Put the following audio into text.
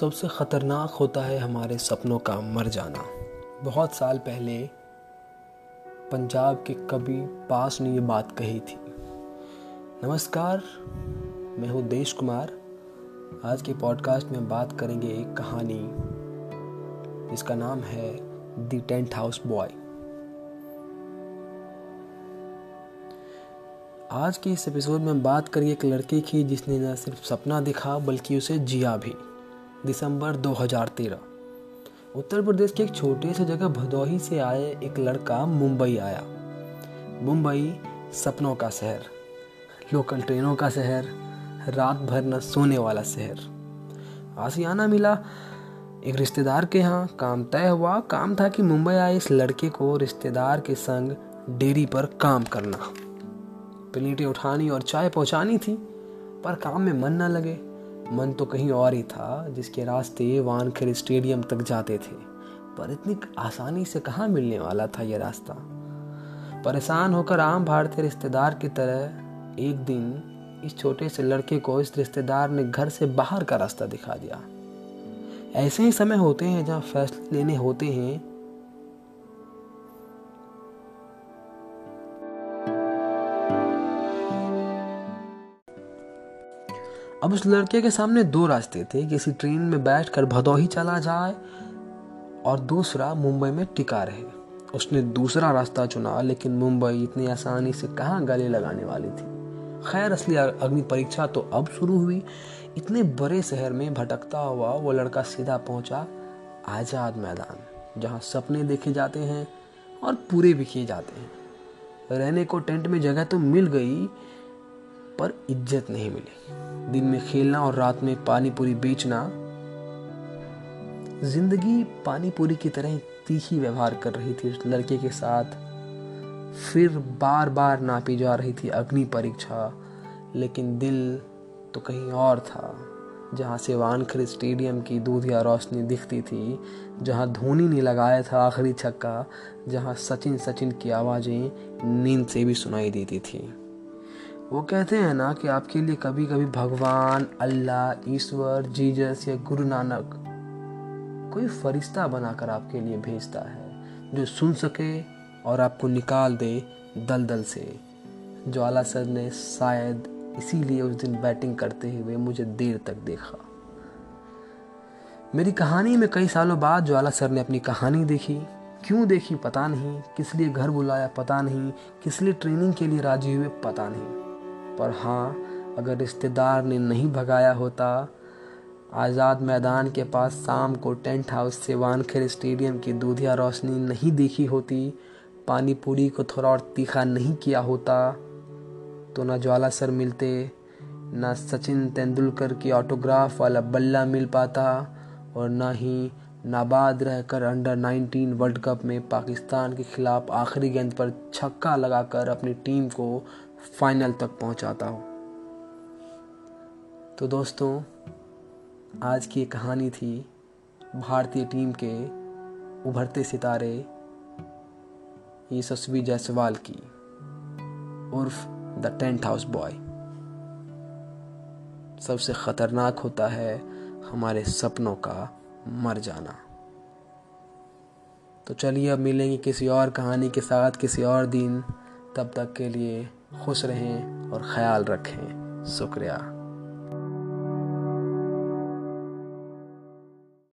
सबसे ख़तरनाक होता है हमारे सपनों का मर जाना। बहुत साल पहले पंजाब के कवि पास ने ये बात कही थी। नमस्कार, मैं हूँ देश कुमार। आज के पॉडकास्ट में बात करेंगे एक कहानी जिसका नाम है द टेंट हाउस बॉय। आज के इस एपिसोड में बात करेंगे एक लड़के की जिसने न सिर्फ़ सपना दिखा, बल्कि उसे जिया भी। दिसंबर 2013 उत्तर प्रदेश के एक छोटे से जगह भदोही से आए एक लड़का मुंबई आया। मुंबई सपनों का शहर, लोकल ट्रेनों का शहर, रात भर न सोने वाला शहर। आसियाना मिला एक रिश्तेदार के यहाँ। काम तय हुआ, काम था कि मुंबई आए इस लड़के को रिश्तेदार के संग डेयरी पर काम करना। प्लेटें उठानी और चाय पहुंचानी थी, पर काम में मन न लगे। मन तो कहीं और ही था, जिसके रास्ते वानखेड़ स्टेडियम तक जाते थे। पर इतनी आसानी से कहाँ मिलने वाला था यह रास्ता? परेशान होकर आम भारतीय रिश्तेदार की तरह एक दिन इस छोटे से लड़के को इस रिश्तेदार ने घर से बाहर का रास्ता दिखा दिया। ऐसे ही समय होते हैं जहाँ फैसले लेने होते हैं अब उस लड़के के सामने दो रास्ते थे किसी ट्रेन में बैठ कर भदोही चला जाए और दूसरा मुंबई में टिका रहे। उसने दूसरा रास्ता चुना, लेकिन मुंबई इतनी आसानी से कहाँ गले लगाने वाली थी? खैर, असली अग्नि परीक्षा तो अब शुरू हुई। इतने बड़े शहर में भटकता हुआ वो लड़का सीधा पहुँचा आज़ाद मैदान, जहाँ सपने देखे जाते हैं और पूरे भी किए जाते हैं। रहने को टेंट में जगह तो मिल गई, पर इज़्ज़त नहीं मिली। दिन में खेलना और रात में पानी पूरी बेचना। ज़िंदगी पानी पूरी की तरह तीखी व्यवहार कर रही थी उस लड़के के साथ। फिर बार बार नापी जा रही थी अग्नि परीक्षा, लेकिन दिल तो कहीं और था, जहाँ से वानखर स्टेडियम की दूधिया रोशनी दिखती थी, जहाँ धोनी ने लगाया था आखिरी छक्का, जहाँ सचिन सचिन की आवाज़ें नींद से भी सुनाई देती थी। वो कहते हैं ना कि आपके लिए कभी कभी भगवान, अल्लाह, ईश्वर, जीजस या गुरु नानक कोई फरिश्ता बनाकर आपके लिए भेजता है, जो सुन सके और आपको निकाल दे दलदल से। ज्वाला सर ने शायद इसीलिए उस दिन बैटिंग करते हुए मुझे देर तक देखा। मेरी कहानी में कई सालों बाद ज्वाला सर ने अपनी कहानी देखी। क्यों देखी पता नहीं, किस लिए घर बुलाया पता नहीं, किस लिए ट्रेनिंग के लिए राज़ी हुए पता नहीं। पर हाँ अगर रिश्तेदार ने नहीं भगाया होता, आज़ाद मैदान के पास शाम को टेंट हाउस से वानखेर स्टेडियम की दूधिया रोशनी नहीं देखी होती पानी पूरी को थोड़ा और तीखा नहीं किया होता तो ना ज्वाला सर मिलते, ना सचिन तेंदुलकर की ऑटोग्राफ वाला बल्ला मिल पाता, और ना ही नाबाद रहकर अंडर 19 वर्ल्ड कप में पाकिस्तान के खिलाफ आखिरी गेंद पर छक्का लगाकर अपनी टीम को फाइनल तक पहुंचाता हो। तो दोस्तों, आज की कहानी थी भारतीय टीम के उभरते सितारे, यशस्वी जायसवाल की, उर्फ़ द टेंट हाउस बॉय। सबसे खतरनाक होता है हमारे सपनों का मर जाना। तो चलिए अब मिलेंगे किसी और कहानी के साथ किसी और दिन। तब तक के लिए खुश रहें और ख्याल रखें। शुक्रिया।